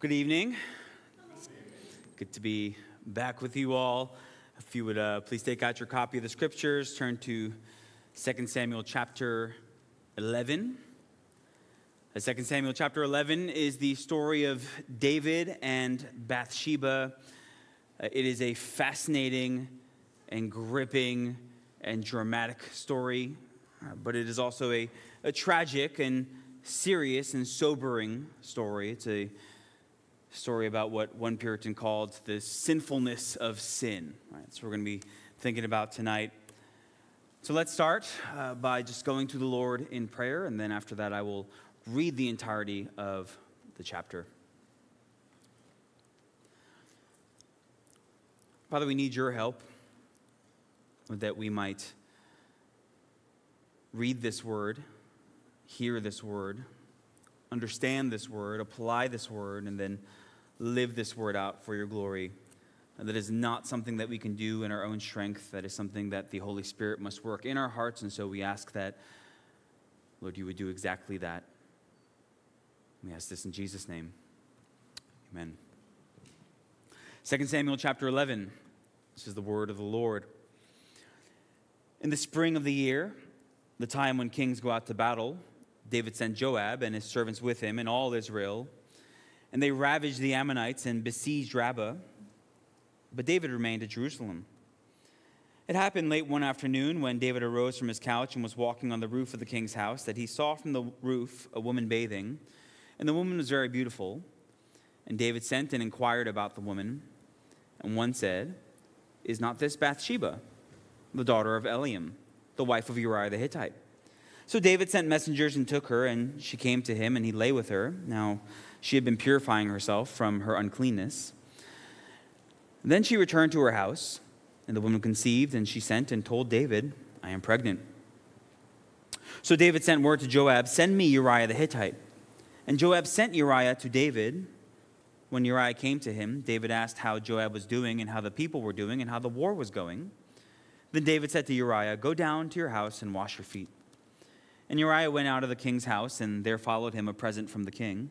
Good evening. Good to be back with you all. If you would uh, please take out your copy of the scriptures, turn to 2 Samuel chapter 11. Uh, 2 Samuel chapter 11 is the story of David and Bathsheba. Uh, it is a fascinating and gripping and dramatic story, uh, but it is also a, a tragic and serious and sobering story. It's a story about what one Puritan called the sinfulness of sin. Right, so we're going to be thinking about tonight. So let's start uh, by just going to the Lord in prayer, and then after that, I will read the entirety of the chapter. Father, we need your help that we might read this word, hear this word, understand this word, apply this word, and then live this word out for your glory. And that is not something that we can do in our own strength. That is something that the Holy Spirit must work in our hearts. And so we ask that, Lord, you would do exactly that. We ask this in Jesus' name. Amen. 2 Samuel chapter 11. This is the word of the Lord. In the spring of the year, the time when kings go out to battle, David sent Joab and his servants with him and all Israel and they ravaged the Ammonites and besieged Rabbah. But David remained at Jerusalem. It happened late one afternoon when David arose from his couch and was walking on the roof of the king's house that he saw from the roof a woman bathing, and the woman was very beautiful. And David sent and inquired about the woman. And one said, Is not this Bathsheba, the daughter of Eliam, the wife of Uriah the Hittite? So David sent messengers and took her, and she came to him, and he lay with her. Now, she had been purifying herself from her uncleanness. Then she returned to her house, and the woman conceived, and she sent and told David, I am pregnant. So David sent word to Joab, Send me Uriah the Hittite. And Joab sent Uriah to David. When Uriah came to him, David asked how Joab was doing, and how the people were doing, and how the war was going. Then David said to Uriah, Go down to your house and wash your feet. And Uriah went out of the king's house, and there followed him a present from the king.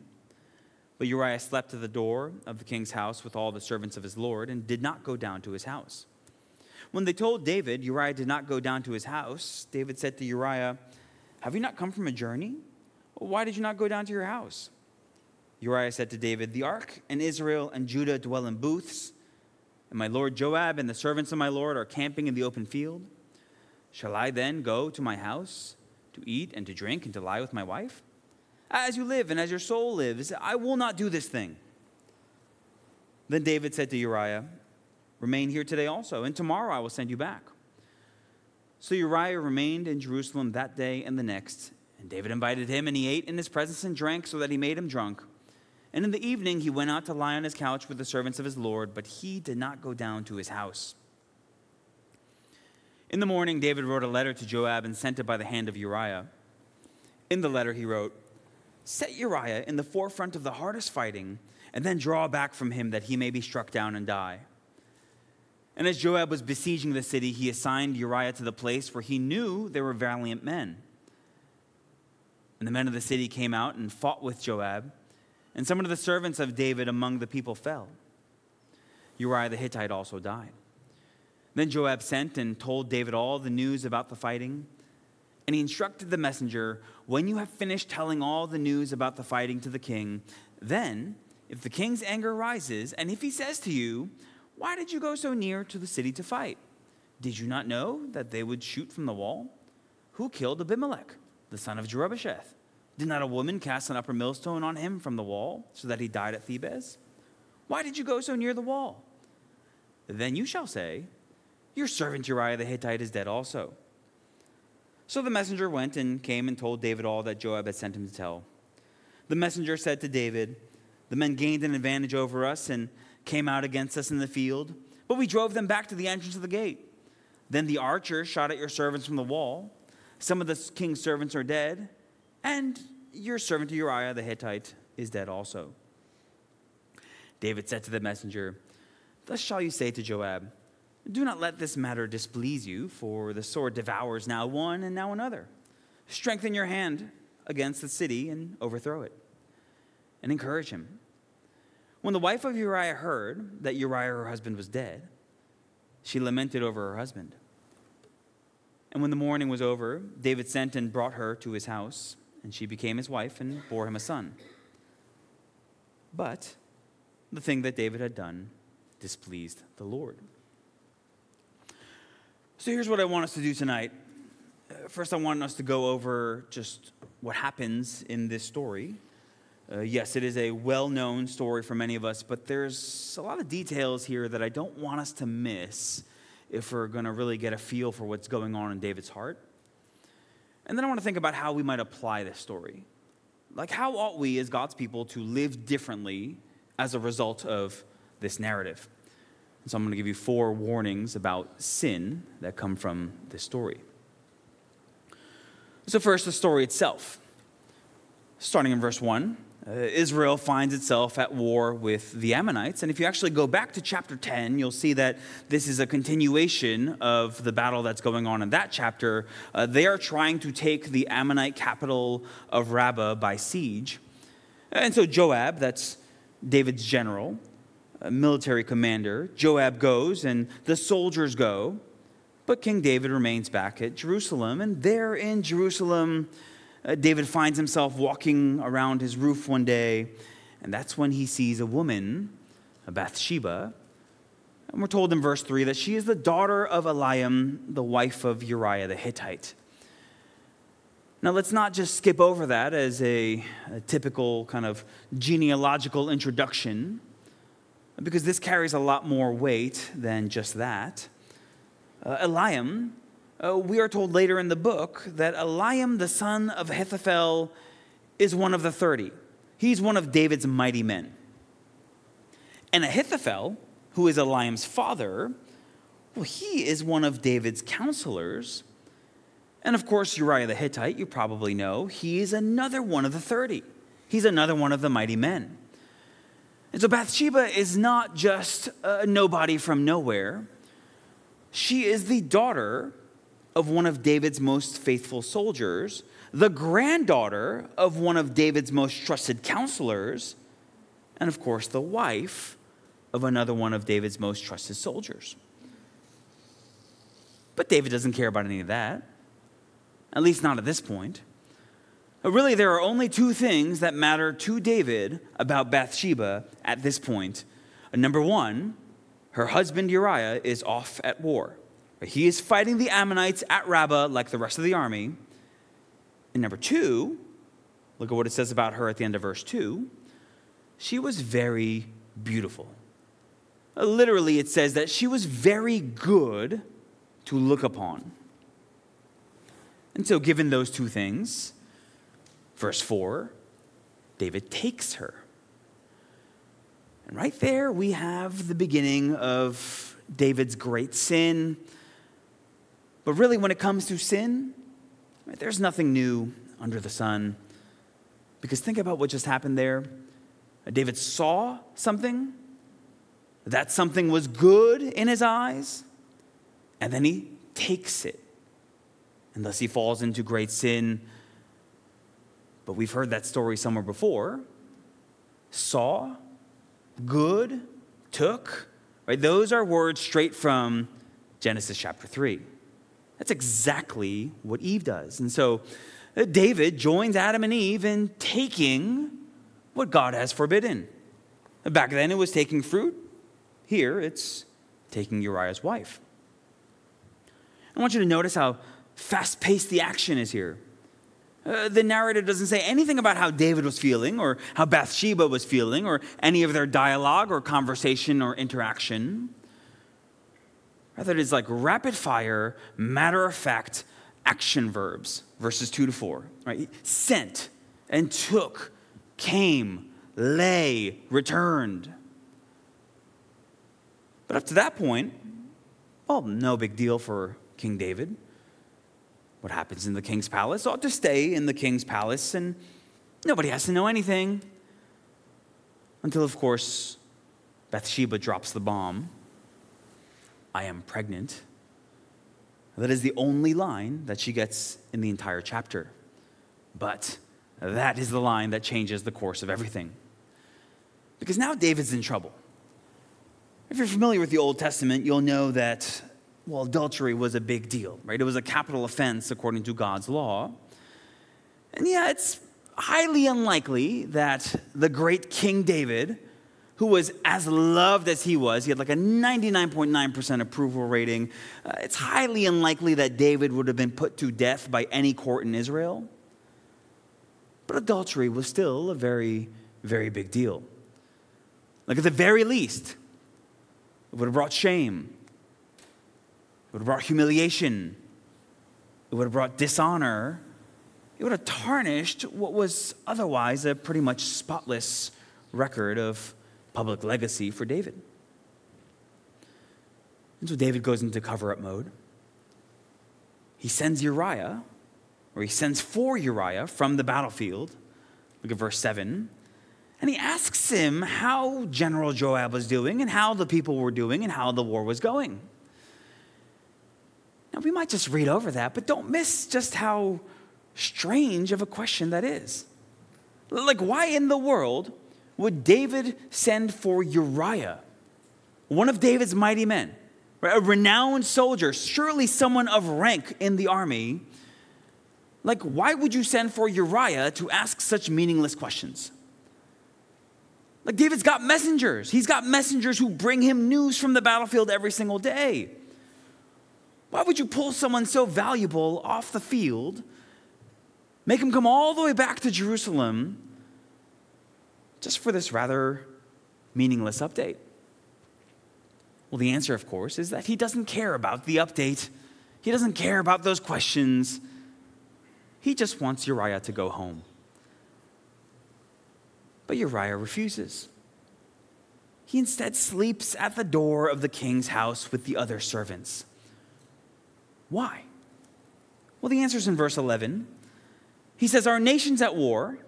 But Uriah slept at the door of the king's house with all the servants of his lord and did not go down to his house. When they told David Uriah did not go down to his house, David said to Uriah, Have you not come from a journey? Why did you not go down to your house? Uriah said to David, The ark and Israel and Judah dwell in booths, and my lord Joab and the servants of my lord are camping in the open field. Shall I then go to my house to eat and to drink and to lie with my wife? As you live and as your soul lives, I will not do this thing. Then David said to Uriah, Remain here today also, and tomorrow I will send you back. So Uriah remained in Jerusalem that day and the next. And David invited him, and he ate in his presence and drank so that he made him drunk. And in the evening he went out to lie on his couch with the servants of his Lord, but he did not go down to his house. In the morning, David wrote a letter to Joab and sent it by the hand of Uriah. In the letter, he wrote, Set Uriah in the forefront of the hardest fighting, and then draw back from him that he may be struck down and die. And as Joab was besieging the city, he assigned Uriah to the place where he knew there were valiant men. And the men of the city came out and fought with Joab, and some of the servants of David among the people fell. Uriah the Hittite also died. Then Joab sent and told David all the news about the fighting. And he instructed the messenger When you have finished telling all the news about the fighting to the king, then, if the king's anger rises, and if he says to you, Why did you go so near to the city to fight? Did you not know that they would shoot from the wall? Who killed Abimelech, the son of Jerubbesheth? Did not a woman cast an upper millstone on him from the wall, so that he died at Thebez? Why did you go so near the wall? Then you shall say, Your servant Uriah the Hittite is dead also. So the messenger went and came and told David all that Joab had sent him to tell. The messenger said to David, The men gained an advantage over us and came out against us in the field, but we drove them back to the entrance of the gate. Then the archers shot at your servants from the wall. Some of the king's servants are dead, and your servant Uriah the Hittite is dead also. David said to the messenger, Thus shall you say to Joab, do not let this matter displease you, for the sword devours now one and now another. Strengthen your hand against the city and overthrow it, and encourage him. When the wife of Uriah heard that Uriah, her husband, was dead, she lamented over her husband. And when the mourning was over, David sent and brought her to his house, and she became his wife and bore him a son. But the thing that David had done displeased the Lord. So here's what I want us to do tonight. Uh, first, I want us to go over just what happens in this story. Uh, yes, it is a well known story for many of us, but there's a lot of details here that I don't want us to miss if we're going to really get a feel for what's going on in David's heart. And then I want to think about how we might apply this story. Like, how ought we as God's people to live differently as a result of this narrative? So I'm going to give you four warnings about sin that come from this story. So, first, the story itself. Starting in verse 1, uh, Israel finds itself at war with the Ammonites. And if you actually go back to chapter 10, you'll see that this is a continuation of the battle that's going on in that chapter. Uh, they are trying to take the Ammonite capital of Rabbah by siege. And so Joab, that's David's general, military commander, Joab goes and the soldiers go. But King David remains back at Jerusalem. And there in Jerusalem, uh, David finds himself walking around his roof one day, and that's when he sees a woman, a Bathsheba. And we're told in verse 3 that she is the daughter of Eliam, the wife of Uriah the Hittite. Now, let's not just skip over that as a, a typical kind of genealogical introduction, because this carries a lot more weight than just that. Uh, Eliam uh, we are told later in the book that Eliam, the son of Ahithophel, is one of the 30. He's one of David's mighty men. And Ahithophel, who is Eliam's father, well, he is one of David's counselors. And of course, Uriah the Hittite, you probably know, he is another one of the 30. He's another one of the mighty men. And so Bathsheba is not just a nobody from nowhere. She is the daughter of one of David's most faithful soldiers, the granddaughter of one of David's most trusted counselors, and of course, the wife of another one of David's most trusted soldiers. But David doesn't care about any of that, at least not at this point. Uh, really, there are only two things that matter to David about Bathsheba at this point. Uh, number one, her husband Uriah is off at war. Uh, he is fighting the Ammonites at Rabbah like the rest of the army. And number two, look at what it says about her at the end of verse 2. She was very beautiful. Uh, literally, it says that she was very good to look upon. And so, given those two things, verse 4, David takes her. And right there, we have the beginning of David's great sin but really, when it comes to sin, right, there's nothing new under the sun. Because think about what just happened there. David saw something, that something was good in his eyes, and then he takes it. And thus he falls into great sin. But we've heard that story somewhere before. Saw, good, took, right? Those are words straight from Genesis chapter 3. That's exactly what Eve does. And so uh, David joins Adam and Eve in taking what God has forbidden. Back then it was taking fruit. Here it's taking Uriah's wife. I want you to notice how fast paced the action is here. Uh, the narrative doesn't say anything about how David was feeling or how Bathsheba was feeling or any of their dialogue or conversation or interaction. Rather, it is like rapid fire, matter of fact action verbs, verses 2 to 4. Right? Sent and took, came, lay, returned. But up to that point, well, no big deal for King David. What happens in the king's palace ought to stay in the king's palace, and nobody has to know anything. Until, of course, Bathsheba drops the bomb I am pregnant. That is the only line that she gets in the entire chapter. But that is the line that changes the course of everything. Because now David's in trouble. If you're familiar with the Old Testament, you'll know that, well, adultery was a big deal, right? It was a capital offense according to God's law. And yeah, it's highly unlikely that the great King David, who was as loved as he was, he had like a 99.9% approval rating, uh, it's highly unlikely that David would have been put to death by any court in Israel. But adultery was still a very, very big deal. Like, at the very least, it would have brought shame. It would have brought humiliation. It would have brought dishonor. It would have tarnished what was otherwise a pretty much spotless record of public legacy for David. And so David goes into cover up mode. He sends Uriah, or he sends for Uriah from the battlefield. Look at verse 7. And he asks him how General Joab was doing and how the people were doing and how the war was going. Now, we might just read over that, but don't miss just how strange of a question that is. Like, why in the world would David send for Uriah, one of David's mighty men, a renowned soldier, surely someone of rank in the army? Like, why would you send for Uriah to ask such meaningless questions? Like David's got messengers. He's got messengers who bring him news from the battlefield every single day. Why would you pull someone so valuable off the field, make him come all the way back to Jerusalem just for this rather meaningless update? Well, the answer, of course, is that he doesn't care about the update. He doesn't care about those questions. He just wants Uriah to go home. But Uriah refuses. He instead sleeps at the door of the king's house with the other servants. Why? Well, the answer is in verse 11. He says, Our nation's at war.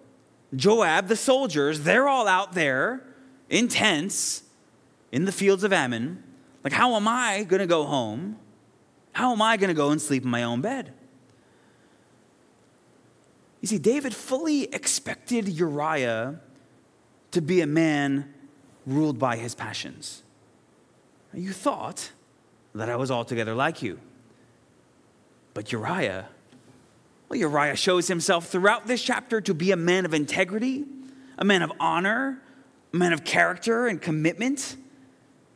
Joab, the soldiers, they're all out there in tents in the fields of Ammon. Like, how am I going to go home? How am I going to go and sleep in my own bed? You see, David fully expected Uriah to be a man ruled by his passions. You thought that I was altogether like you. But Uriah, well, Uriah shows himself throughout this chapter to be a man of integrity, a man of honor, a man of character and commitment,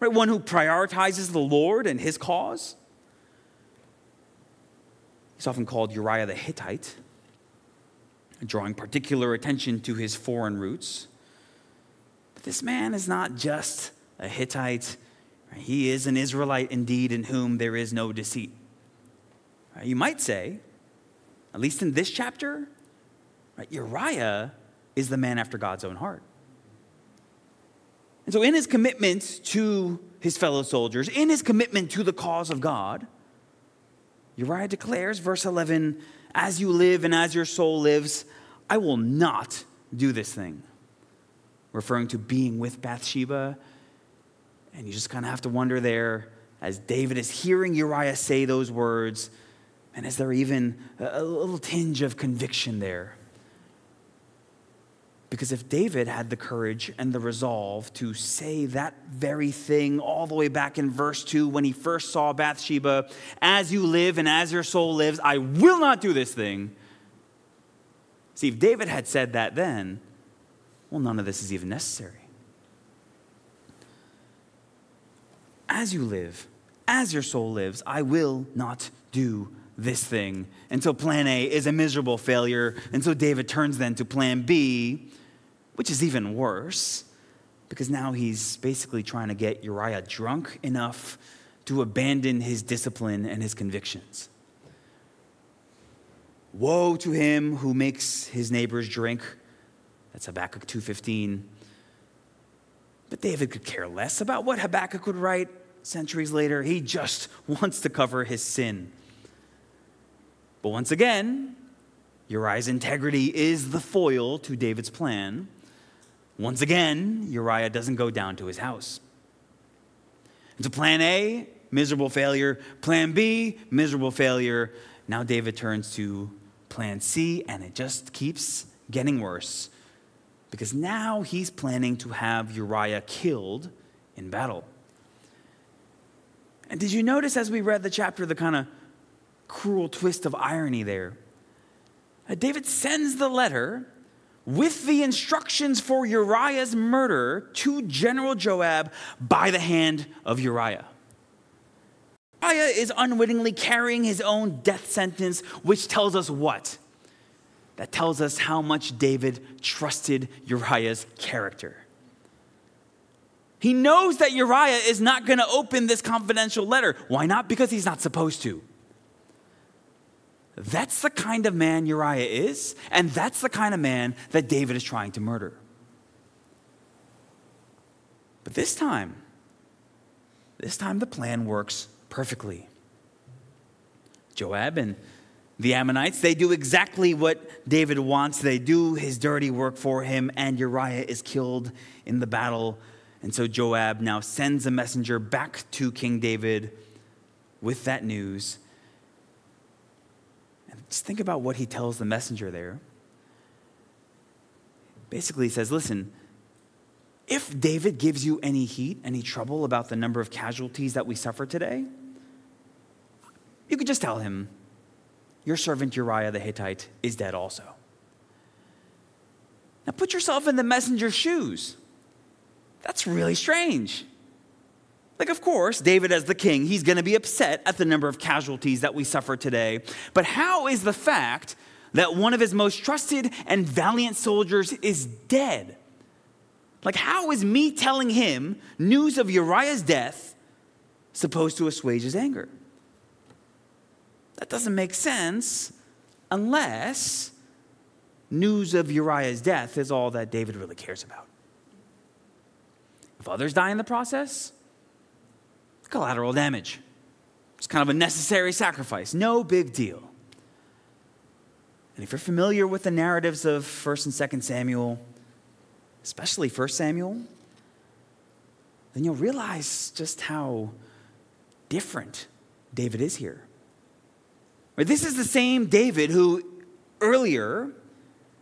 right? One who prioritizes the Lord and his cause. He's often called Uriah the Hittite, drawing particular attention to his foreign roots But this man is not just a Hittite, he is an Israelite indeed, in whom there is no deceit. You might say, at least in this chapter, Uriah is the man after God's own heart. And so, in his commitment to his fellow soldiers, in his commitment to the cause of God, Uriah declares, verse 11, As you live and as your soul lives, I will not do this thing referring to being with Bathsheba. And you just kind of have to wonder there, as David is hearing Uriah say those words, and is there even a, little tinge of conviction there? Because if David had the courage and the resolve to say that very thing all the way back in verse 2 when he first saw Bathsheba, as you live and as your soul lives, I will not do this thing. See, if David had said that then, well, none of this is even necessary. As you live, as your soul lives, I will not do this thing. And so plan A is a miserable failure. And so David turns then to plan B, which is even worse, because now he's basically trying to get Uriah drunk enough to abandon his discipline and his convictions. Woe to him who makes his neighbors drink that's Habakkuk 2:15. But David could care less about what Habakkuk would write centuries later. He just wants to cover his sin. But once again, Uriah's integrity is the foil to David's plan. Once again, Uriah doesn't go down to his house. And to plan A, miserable failure. Plan B, miserable failure. Now David turns to plan C, and it just keeps getting worse because now he's planning to have Uriah killed in battle. And did you notice as we read the chapter the kind of cruel twist of irony there? Uh, David sends the letter with the instructions for Uriah's murder to General Joab by the hand of Uriah. Uriah is unwittingly carrying his own death sentence, which tells us what? That tells us how much David trusted Uriah's character. He knows that Uriah is not going to open this confidential letter. Why not? Because he's not supposed to. That's the kind of man Uriah is, and that's the kind of man that David is trying to murder. But this time, this time the plan works perfectly. Joab and the Ammonites, they do exactly what David wants. They do his dirty work for him, and Uriah is killed in the battle. And so Joab now sends a messenger back to King David with that news. Just think about what he tells the messenger there. Basically, he says, Listen, if David gives you any heat, any trouble about the number of casualties that we suffer today, you could just tell him, your servant Uriah the Hittite is dead also. Now put yourself in the messenger's shoes. That's really strange. Like, of course, David, as the king, he's going to be upset at the number of casualties that we suffer today. But how is the fact that one of his most trusted and valiant soldiers is dead? Like, how is me telling him news of Uriah's death supposed to assuage his anger? That doesn't make sense unless news of Uriah's death is all that David really cares about. If others die in the process, collateral damage. It's kind of a necessary sacrifice. No big deal. And if you're familiar with the narratives of 1st and 2nd Samuel, especially 1st Samuel, then you'll realize just how different David is here. This is the same David who earlier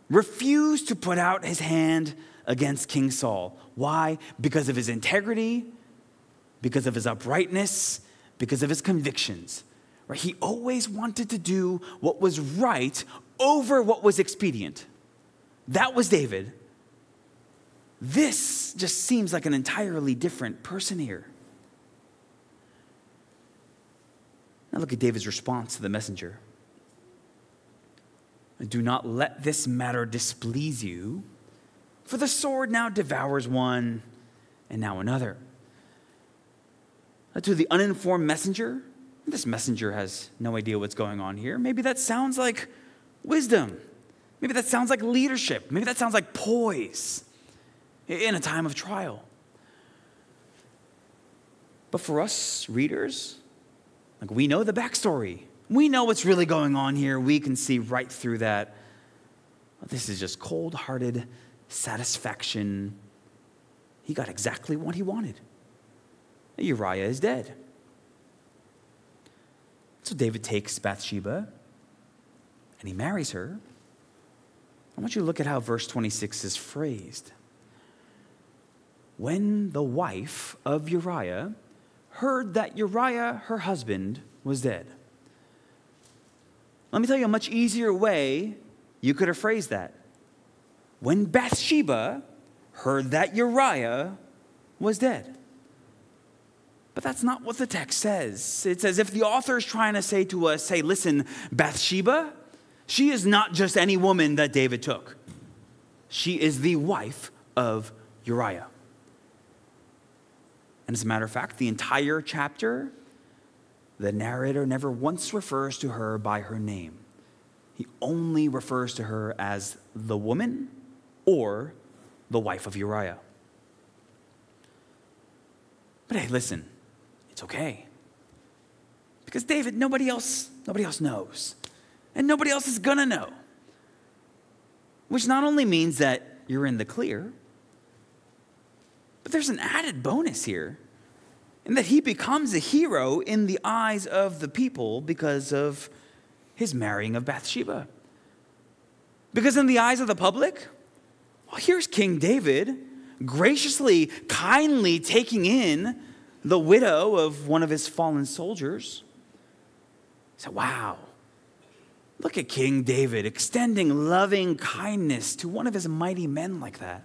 refused to put out his hand against King Saul. Why? Because of his integrity, because of his uprightness, because of his convictions. Right? He always wanted to do what was right over what was expedient. That was David. This just seems like an entirely different person here. Now look at David's response to the messenger. Do not let this matter displease you, for the sword now devours one and now another. Uh, to the uninformed messenger, this messenger has no idea what's going on here. Maybe that sounds like wisdom. Maybe that sounds like leadership. Maybe that sounds like poise in a time of trial. But for us readers, like we know the backstory. We know what's really going on here. We can see right through that. This is just cold hearted satisfaction. He got exactly what he wanted. Uriah is dead. So David takes Bathsheba and he marries her. I want you to look at how verse 26 is phrased. When the wife of Uriah heard that Uriah, her husband, was dead. Let me tell you a much easier way you could have phrased that. When Bathsheba heard that Uriah was dead. But that's not what the text says. It's as if the author is trying to say to us, say, listen, Bathsheba, she is not just any woman that David took. She is the wife of Uriah. And as a matter of fact, the entire chapter, the narrator never once refers to her by her name. He only refers to her as the woman or the wife of Uriah. But hey, listen, it's okay. Because David, nobody else, nobody else knows. And nobody else is gonna know. Which not only means that you're in the clear, but there's an added bonus here in that he becomes a hero in the eyes of the people because of his marrying of Bathsheba. Because in the eyes of the public, Well, here's King David graciously, kindly taking in the widow of one of his fallen soldiers. said, wow, look at King David extending loving kindness to one of his mighty men like that,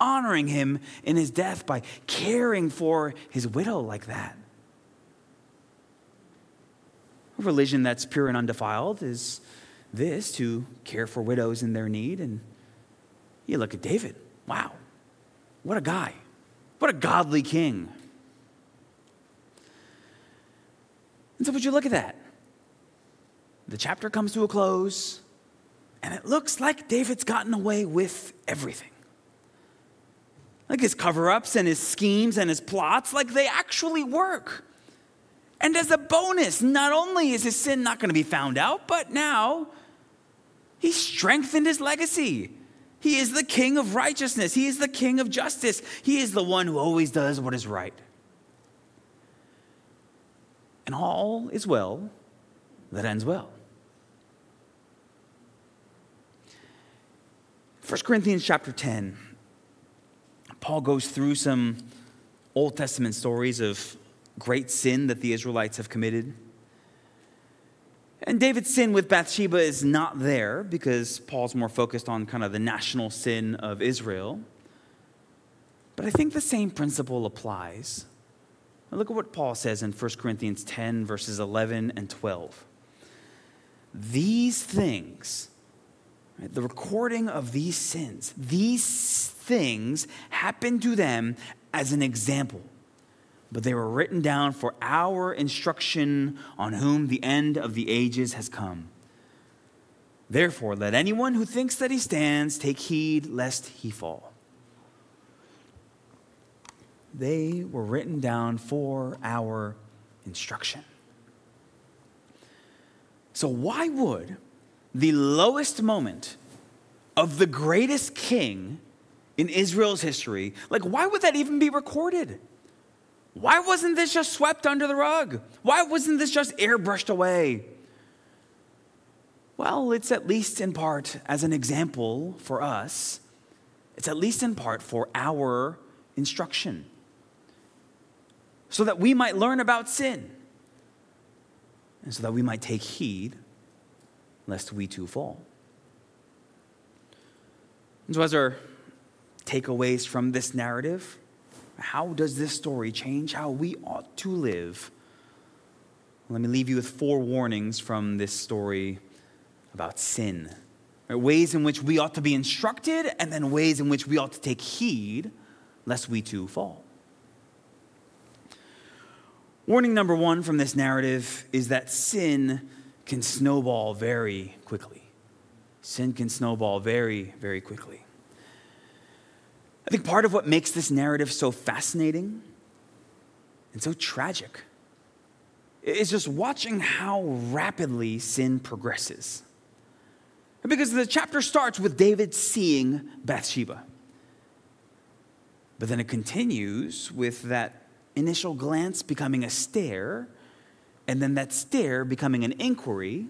honoring him in his death by caring for his widow like that. A religion that's pure and undefiled is this to care for widows in their need. And you look at David. Wow, what a guy. What a godly king. And so, would you look at that? The chapter comes to a close, and it looks like David's gotten away with everything. Like his cover ups and his schemes and his plots, like they actually work. And as a bonus, not only is his sin not going to be found out, but now he strengthened his legacy. He is the king of righteousness, he is the king of justice, he is the one who always does what is right. And all is well that ends well. 1 Corinthians chapter 10, Paul goes through some Old Testament stories of great sin that the Israelites have committed. And David's sin with Bathsheba is not there because Paul's more focused on kind of the national sin of Israel. But I think the same principle applies. Look at what Paul says in 1 Corinthians 10, verses 11 and 12. These things, right, the recording of these sins, these things happened to them as an example but they were written down for our instruction on whom the end of the ages has come. Therefore, let anyone who thinks that he stands take heed lest he fall. They were written down for our instruction. So, why would the lowest moment of the greatest king in Israel's history, like, why would that even be recorded? Why wasn't this just swept under the rug? Why wasn't this just airbrushed away? Well, it's at least in part as an example for us. It's at least in part for our instruction. So that we might learn about sin. And so that we might take heed lest we too fall. And so, as our takeaways from this narrative, how does this story change how we ought to live? Let me leave you with four warnings from this story about sin. Right, ways in which we ought to be instructed, and then ways in which we ought to take heed lest we too fall. Warning number one from this narrative is that sin can snowball very quickly. Sin can snowball very, very quickly. I think part of what makes this narrative so fascinating and so tragic is just watching how rapidly sin progresses. Because the chapter starts with David seeing Bathsheba. But then it continues with that initial glance becoming a stare, and then that stare becoming an inquiry.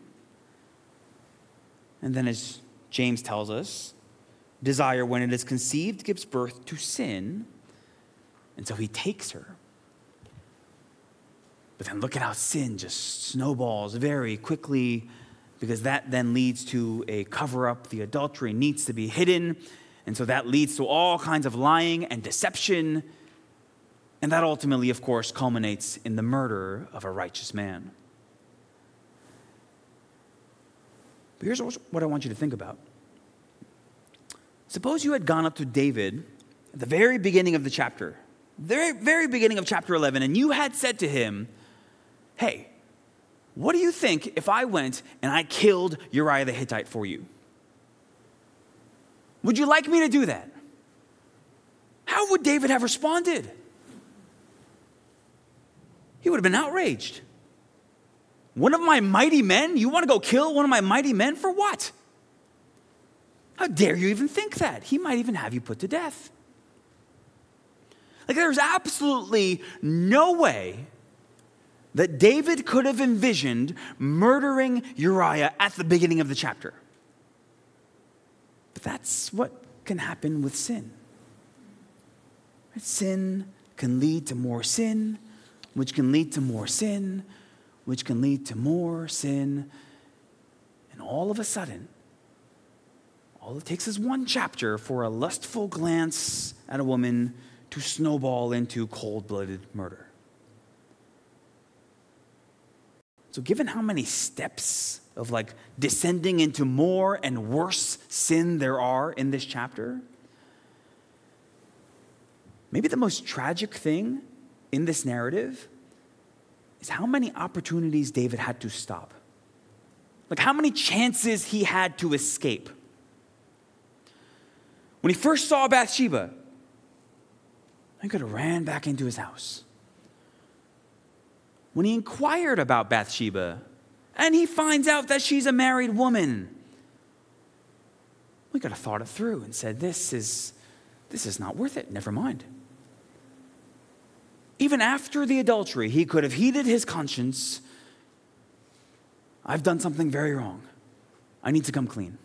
And then, as James tells us, desire, when it is conceived, gives birth to sin. And so he takes her. But then look at how sin just snowballs very quickly because that then leads to a cover up. The adultery needs to be hidden. And so that leads to all kinds of lying and deception. And that ultimately, of course, culminates in the murder of a righteous man. But here's what I want you to think about. Suppose you had gone up to David at the very beginning of the chapter, the very, very beginning of chapter 11, and you had said to him, Hey, what do you think if I went and I killed Uriah the Hittite for you? Would you like me to do that? How would David have responded? He would have been outraged. One of my mighty men? You want to go kill one of my mighty men for what? How dare you even think that? He might even have you put to death. Like, there's absolutely no way that David could have envisioned murdering Uriah at the beginning of the chapter. But that's what can happen with sin. Sin can lead to more sin, which can lead to more sin, which can lead to more sin. And all of a sudden, all it takes is one chapter for a lustful glance at a woman to snowball into cold blooded murder. So, given how many steps of like descending into more and worse sin there are in this chapter, maybe the most tragic thing in this narrative is how many opportunities David had to stop. Like, how many chances he had to escape. When he first saw Bathsheba, he could have ran back into his house when he inquired about Bathsheba and he finds out that she's a married woman. We could have thought it through and said, This is, this is not worth it. Never mind. Even after the adultery, he could have heeded his conscience. I've done something very wrong. I need to come clean.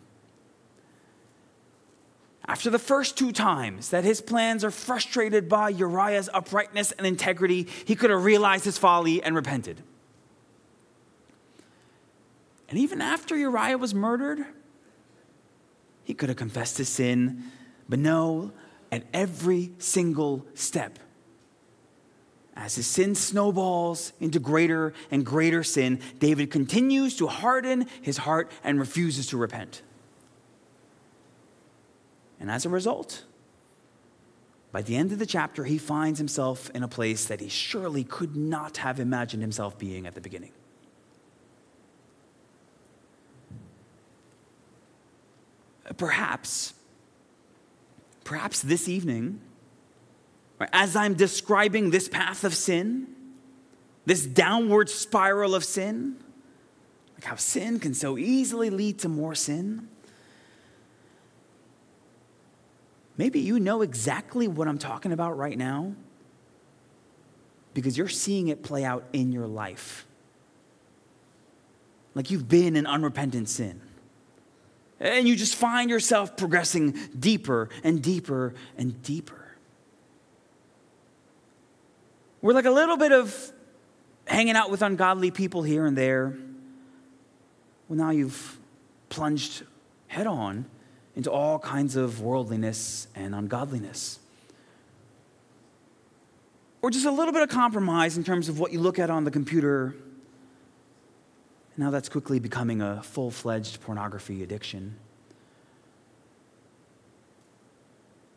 After the first two times that his plans are frustrated by Uriah's uprightness and integrity, he could have realized his folly and repented. And even after Uriah was murdered, he could have confessed his sin, but no, at every single step, as his sin snowballs into greater and greater sin, David continues to harden his heart and refuses to repent. And as a result, by the end of the chapter, he finds himself in a place that he surely could not have imagined himself being at the beginning. Perhaps, perhaps this evening, as I'm describing this path of sin, this downward spiral of sin, like how sin can so easily lead to more sin, Maybe you know exactly what I'm talking about right now because you're seeing it play out in your life. Like you've been in unrepentant sin. And you just find yourself progressing deeper and deeper and deeper. We're like a little bit of hanging out with ungodly people here and there. Well, now you've plunged head on into all kinds of worldliness and ungodliness. Or just a little bit of compromise in terms of what you look at on the computer. Now that's quickly becoming a full fledged pornography addiction.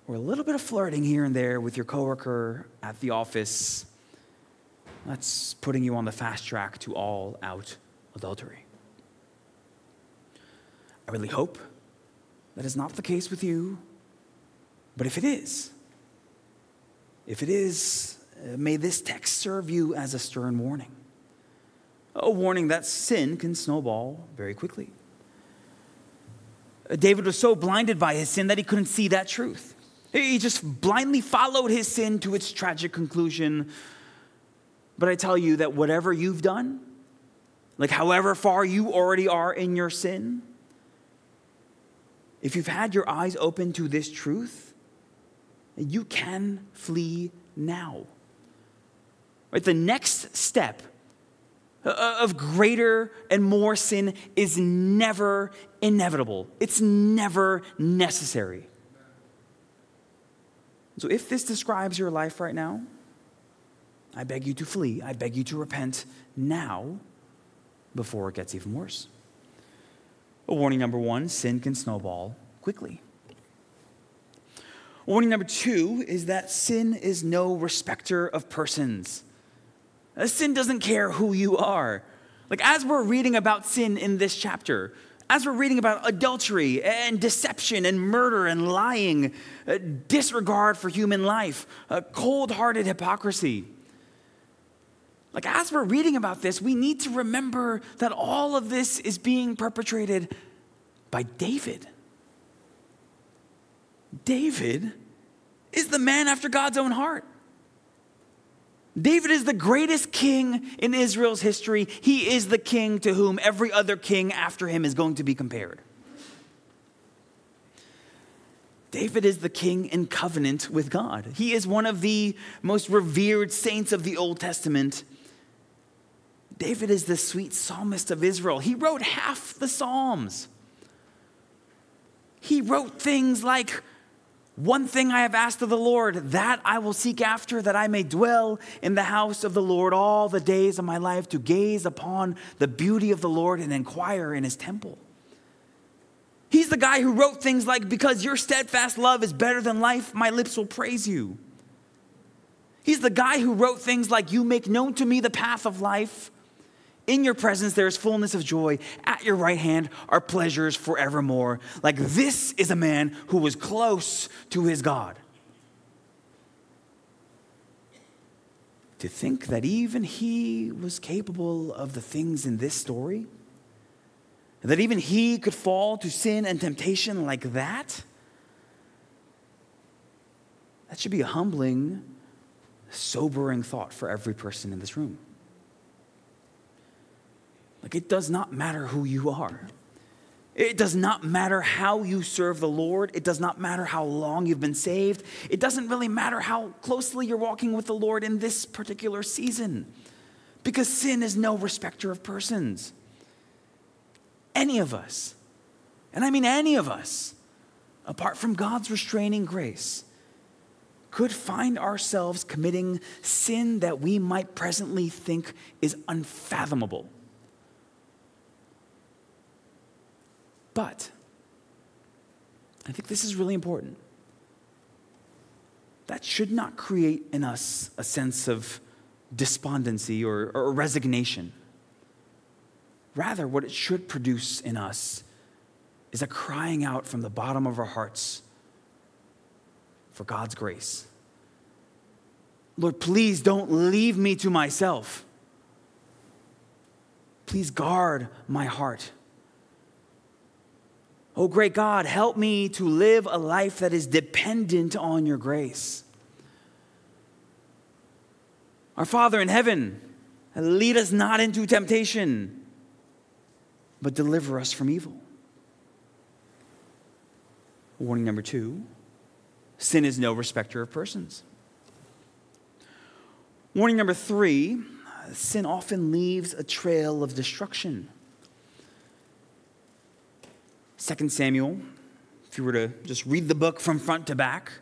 Or a little bit of flirting here and there with your coworker at the office. That's putting you on the fast track to all out adultery. I really hope that is not the case with you. But if it is, if it is, uh, may this text serve you as a stern warning. A warning that sin can snowball very quickly. Uh, David was so blinded by his sin that he couldn't see that truth. He just blindly followed his sin to its tragic conclusion. But I tell you that whatever you've done, like however far you already are in your sin, if you've had your eyes open to this truth, you can flee now. Right? The next step uh, uh, of greater and more sin is never inevitable, it's never necessary. So, if this describes your life right now, I beg you to flee. I beg you to repent now before it gets even worse. Warning number one sin can snowball quickly. Warning number two is that sin is no respecter of persons. Sin doesn't care who you are. Like, as we're reading about sin in this chapter, as we're reading about adultery and deception and murder and lying, uh, disregard for human life, cold hearted hypocrisy, like, as we're reading about this, we need to remember that all of this is being perpetrated by David. David is the man after God's own heart. David is the greatest king in Israel's history. He is the king to whom every other king after him is going to be compared. David is the king in covenant with God. He is one of the most revered saints of the Old Testament. David is the sweet psalmist of Israel. He wrote half the Psalms. He wrote things like, One thing I have asked of the Lord, that I will seek after, that I may dwell in the house of the Lord all the days of my life, to gaze upon the beauty of the Lord and inquire in his temple. He's the guy who wrote things like, Because your steadfast love is better than life, my lips will praise you. He's the guy who wrote things like, You make known to me the path of life. In your presence there is fullness of joy. At your right hand are pleasures forevermore. Like this is a man who was close to his God. To think that even he was capable of the things in this story that even he could fall to sin and temptation like that? That should be a humbling, sobering thought for every person in this room. Like, it does not matter who you are. It does not matter how you serve the Lord. It does not matter how long you've been saved. It doesn't really matter how closely you're walking with the Lord in this particular season. Because sin is no respecter of persons any of us, and I mean any of us, apart from God's restraining grace, could find ourselves committing sin that we might presently think is unfathomable. But I think this is really important. That should not create in us a sense of despondency or, or resignation. Rather, what it should produce in us is a crying out from the bottom of our hearts for God's grace. Lord, please don't leave me to myself. Please guard my heart. Oh, great God, help me to live a life that is dependent on your grace. Our Father in heaven, lead us not into temptation but deliver us from evil. Warning number two sin is no respecter of persons. Warning number three sin often leaves a trail of destruction. 2 Samuel, if you were to just read the book from front to back,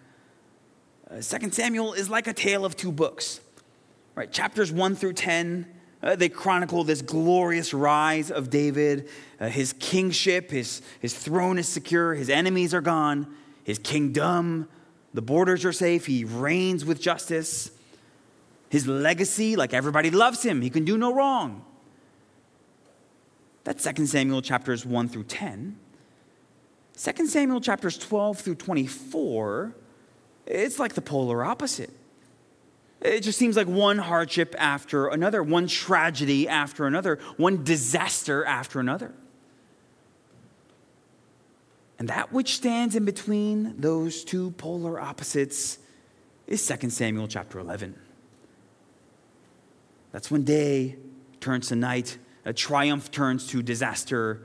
uh, 2 Samuel is like a tale of two books. Right, chapters 1 through 10 uh, they chronicle this glorious rise of David. Uh, his kingship, his, his throne is secure, his enemies are gone, his kingdom, the borders are safe, he reigns with justice. His legacy, like everybody loves him, he can do no wrong. That's 2 Samuel chapters 1 through 10. 2 Samuel chapters 12 through 24, it's like the polar opposite. It just seems like one hardship after another, one tragedy after another, one disaster after another. And that which stands in between those two polar opposites is 2 Samuel chapter 11. That's when day turns to night, a triumph turns to disaster.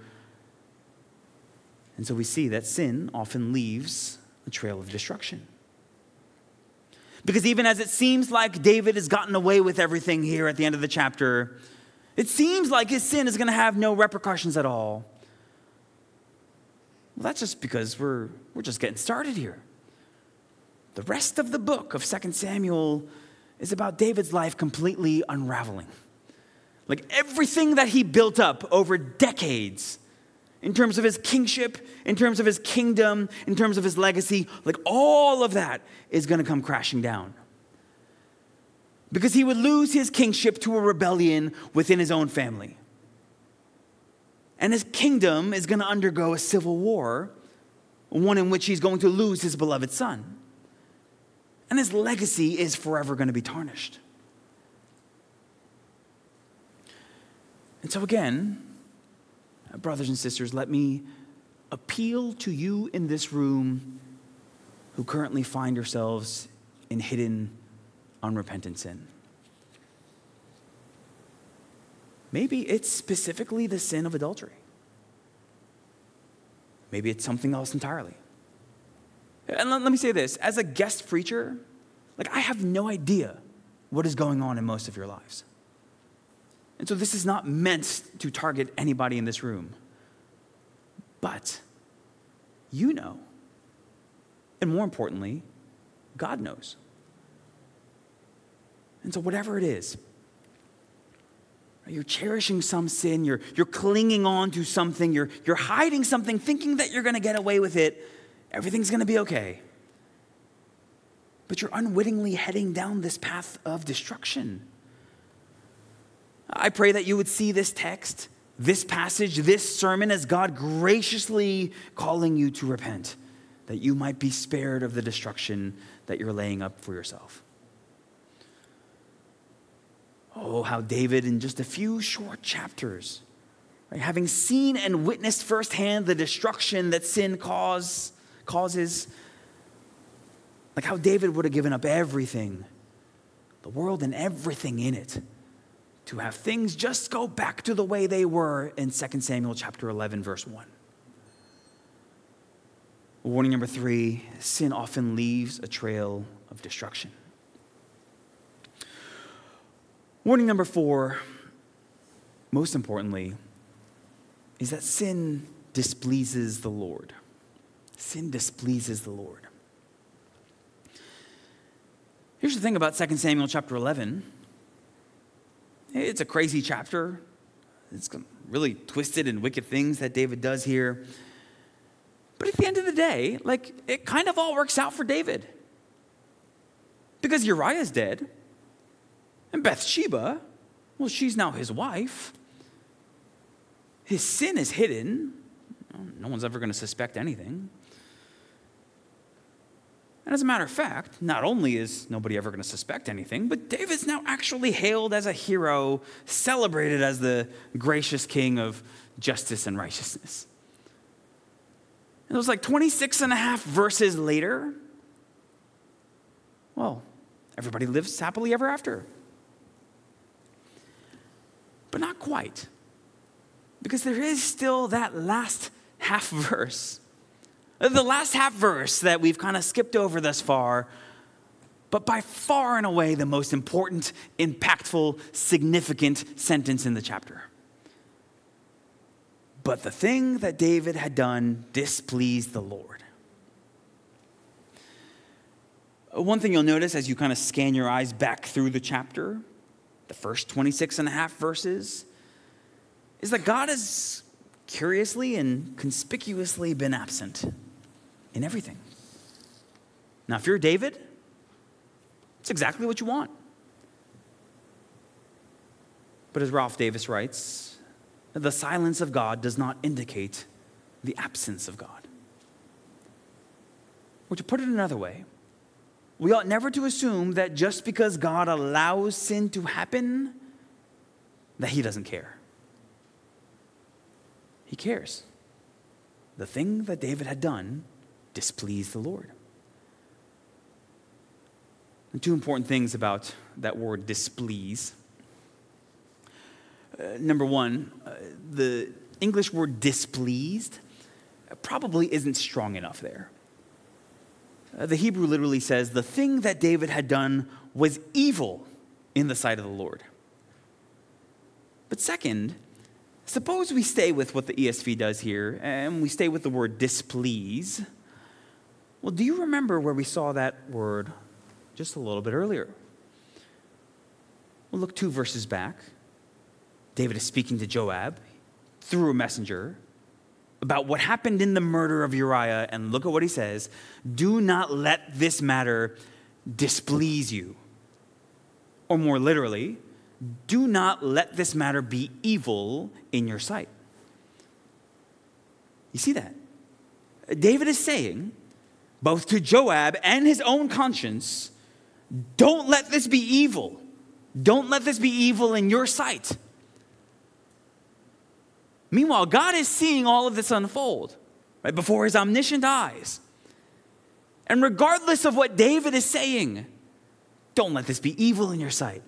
And so we see that sin often leaves a trail of destruction. Because even as it seems like David has gotten away with everything here at the end of the chapter, it seems like his sin is going to have no repercussions at all. Well, that's just because we're, we're just getting started here. The rest of the book of 2 Samuel is about David's life completely unraveling. Like everything that he built up over decades in terms of his kingship, in terms of his kingdom, in terms of his legacy, like all of that is going to come crashing down. Because he would lose his kingship to a rebellion within his own family. And his kingdom is going to undergo a civil war, one in which he's going to lose his beloved son. And his legacy is forever going to be tarnished. And so, again, brothers and sisters, let me appeal to you in this room who currently find yourselves in hidden, unrepentant sin. Maybe it's specifically the sin of adultery. Maybe it's something else entirely. And let, let me say this as a guest preacher, like I have no idea what is going on in most of your lives. And so this is not meant to target anybody in this room. But you know. And more importantly, God knows. And so, whatever it is, you're cherishing some sin, you're, you're clinging on to something, you're, you're hiding something, thinking that you're going to get away with it, everything's going to be okay. But you're unwittingly heading down this path of destruction. I pray that you would see this text, this passage, this sermon as God graciously calling you to repent, that you might be spared of the destruction that you're laying up for yourself. Oh, how David, in just a few short chapters, right, having seen and witnessed firsthand the destruction that sin cause, causes, like how David would have given up everything, the world and everything in it, to have things just go back to the way they were in 2 Samuel chapter 11, verse 1. Warning number three sin often leaves a trail of destruction. Warning number four, most importantly, is that sin displeases the Lord. Sin displeases the Lord. Here's the thing about 2 Samuel chapter 11 it's a crazy chapter. It's really twisted and wicked things that David does here. But at the end of the day, like, it kind of all works out for David. Because Uriah's dead, and Bathsheba, well, she's now his wife. His sin is hidden. No one's ever going to suspect anything. And as a matter of fact, not only is nobody ever going to suspect anything, but David's now actually hailed as a hero, celebrated as the gracious king of justice and righteousness. And it was like 26 and a half verses later. Well, everybody lives happily ever after but not quite. Because there is still that last half verse. The last half verse that we've kind of skipped over thus far, but by far and away the most important, impactful, significant sentence in the chapter. But the thing that David had done displeased the Lord. One thing you'll notice as you kind of scan your eyes back through the chapter the first 26 and a half verses, is that God has curiously and conspicuously been absent in everything. Now, if you're David, it's exactly what you want. But as Ralph Davis writes, the silence of God does not indicate the absence of God. Or to put it another way, we ought never to assume that just because God allows sin to happen, that He doesn't care. He cares. The thing that David had done displeased the Lord. And two important things about that word displease. Uh, number one, uh, the English word displeased probably isn't strong enough there. Uh, the Hebrew literally says, the thing that David had done was evil in the sight of the Lord. But second, suppose we stay with what the ESV does here and we stay with the word displease. Well, do you remember where we saw that word just a little bit earlier? Well, look two verses back. David is speaking to Joab through a messenger about what happened in the murder of Uriah, and look at what he says Do not let this matter displease you. Or more literally, do not let this matter be evil in your sight. You see that? David is saying, both to Joab and his own conscience, don't let this be evil. Don't let this be evil in your sight. Meanwhile, God is seeing all of this unfold right before his omniscient eyes. And regardless of what David is saying, don't let this be evil in your sight.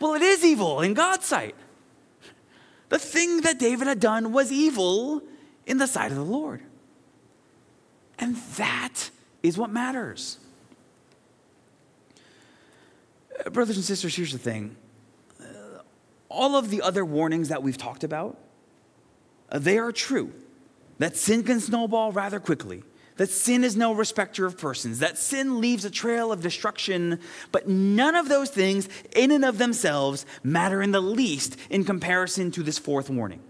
Well, it is evil in God's sight. The thing that David had done was evil in the sight of the Lord. And that is what matters. Uh, brothers and sisters, here's the thing uh, all of the other warnings that we've talked about, uh, they are true. That sin can snowball rather quickly that sin is no respecter of persons, that sin leaves a trail of destruction, but none of those things in and of themselves matter in the least in comparison to this fourth warning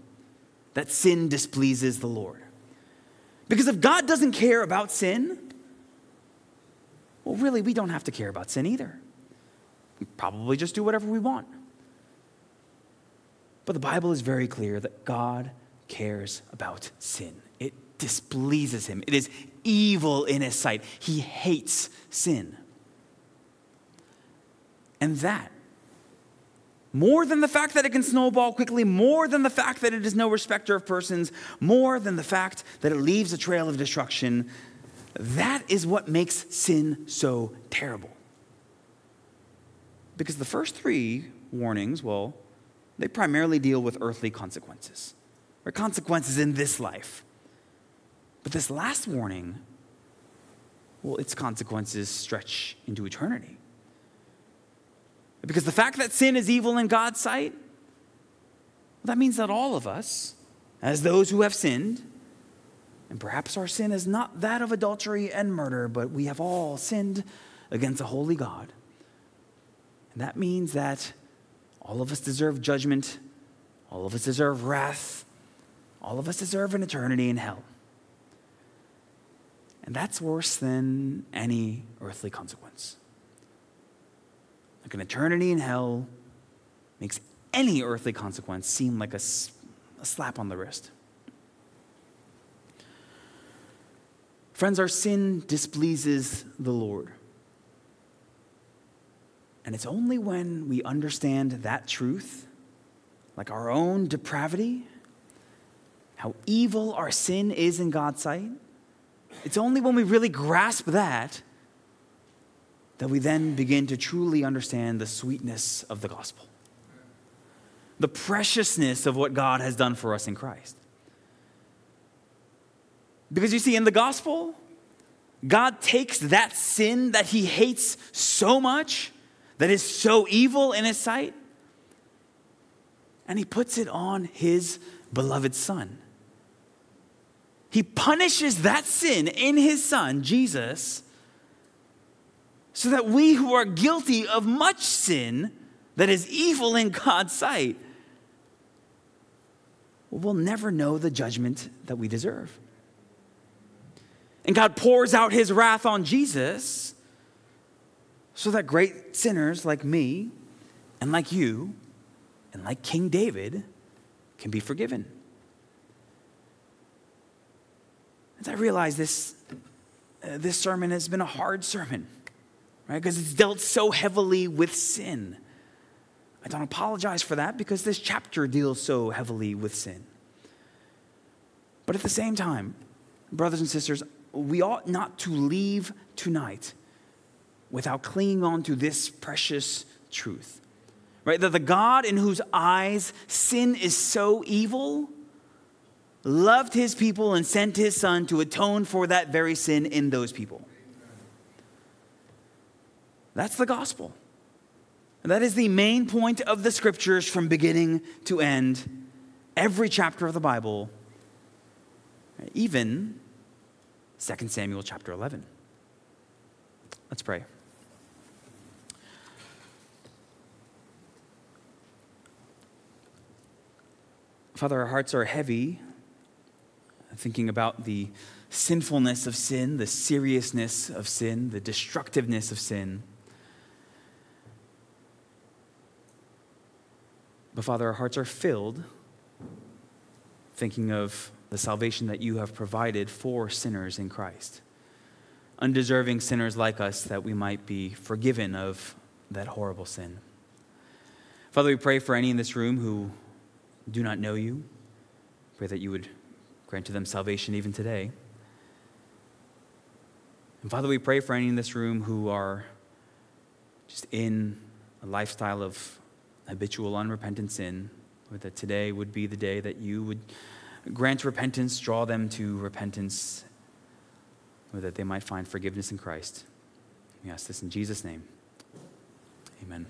that sin displeases the Lord. Because if God doesn't care about sin, well, really, we don't have to care about sin either. We probably just do whatever we want. But the Bible is very clear that God cares about sin. It displeases him. It is evil in his sight. He hates sin. And that, more than the fact that it can snowball quickly, more than the fact that it is no respecter of persons, more than the fact that it leaves a trail of destruction, that is what makes sin so terrible. Because the first three warnings, well, they primarily deal with earthly consequences, or consequences in this life. But this last warning, well, its consequences stretch into eternity. Because the fact that sin is evil in God's sight, well, that means that all of us, as those who have sinned, and perhaps our sin is not that of adultery and murder, but we have all sinned against a holy God. And that means that all of us deserve judgment, all of us deserve wrath, all of us deserve an eternity in hell. And that's worse than any earthly consequence. Like an eternity in hell makes any earthly consequence seem like a, a slap on the wrist. Friends, our sin displeases the Lord. And it's only when we understand that truth, like our own depravity, how evil our sin is in God's sight, it's only when we really grasp that that we then begin to truly understand the sweetness of the gospel, the preciousness of what God has done for us in Christ. Because you see, in the gospel, God takes that sin that he hates so much, that is so evil in his sight, and he puts it on his beloved son. He punishes that sin in his son, Jesus, so that we who are guilty of much sin that is evil in God's sight will never know the judgment that we deserve. And God pours out his wrath on Jesus so that great sinners like me and like you and like King David can be forgiven. As I realize this, uh, this sermon has been a hard sermon, right? Because it's dealt so heavily with sin. I don't apologize for that because this chapter deals so heavily with sin. But at the same time, brothers and sisters, we ought not to leave tonight without clinging on to this precious truth. Right? That the God in whose eyes sin is so evil loved his people and sent his son to atone for that very sin in those people. That's the gospel. And that is the main point of the scriptures from beginning to end. Every chapter of the Bible, even 2 Samuel chapter 11. Let's pray. Father, our hearts are heavy thinking about the sinfulness of sin, the seriousness of sin, the destructiveness of sin. But Father, our hearts are filled thinking of the salvation that you have provided for sinners in Christ. Undeserving sinners like us, that we might be forgiven of that horrible sin. Father, we pray for any in this room who do not know you. Pray that you would Grant to them salvation even today. And Father, we pray for any in this room who are just in a lifestyle of habitual unrepentant sin, that today would be the day that you would grant repentance, draw them to repentance, or that they might find forgiveness in Christ. We ask this in Jesus' name. Amen.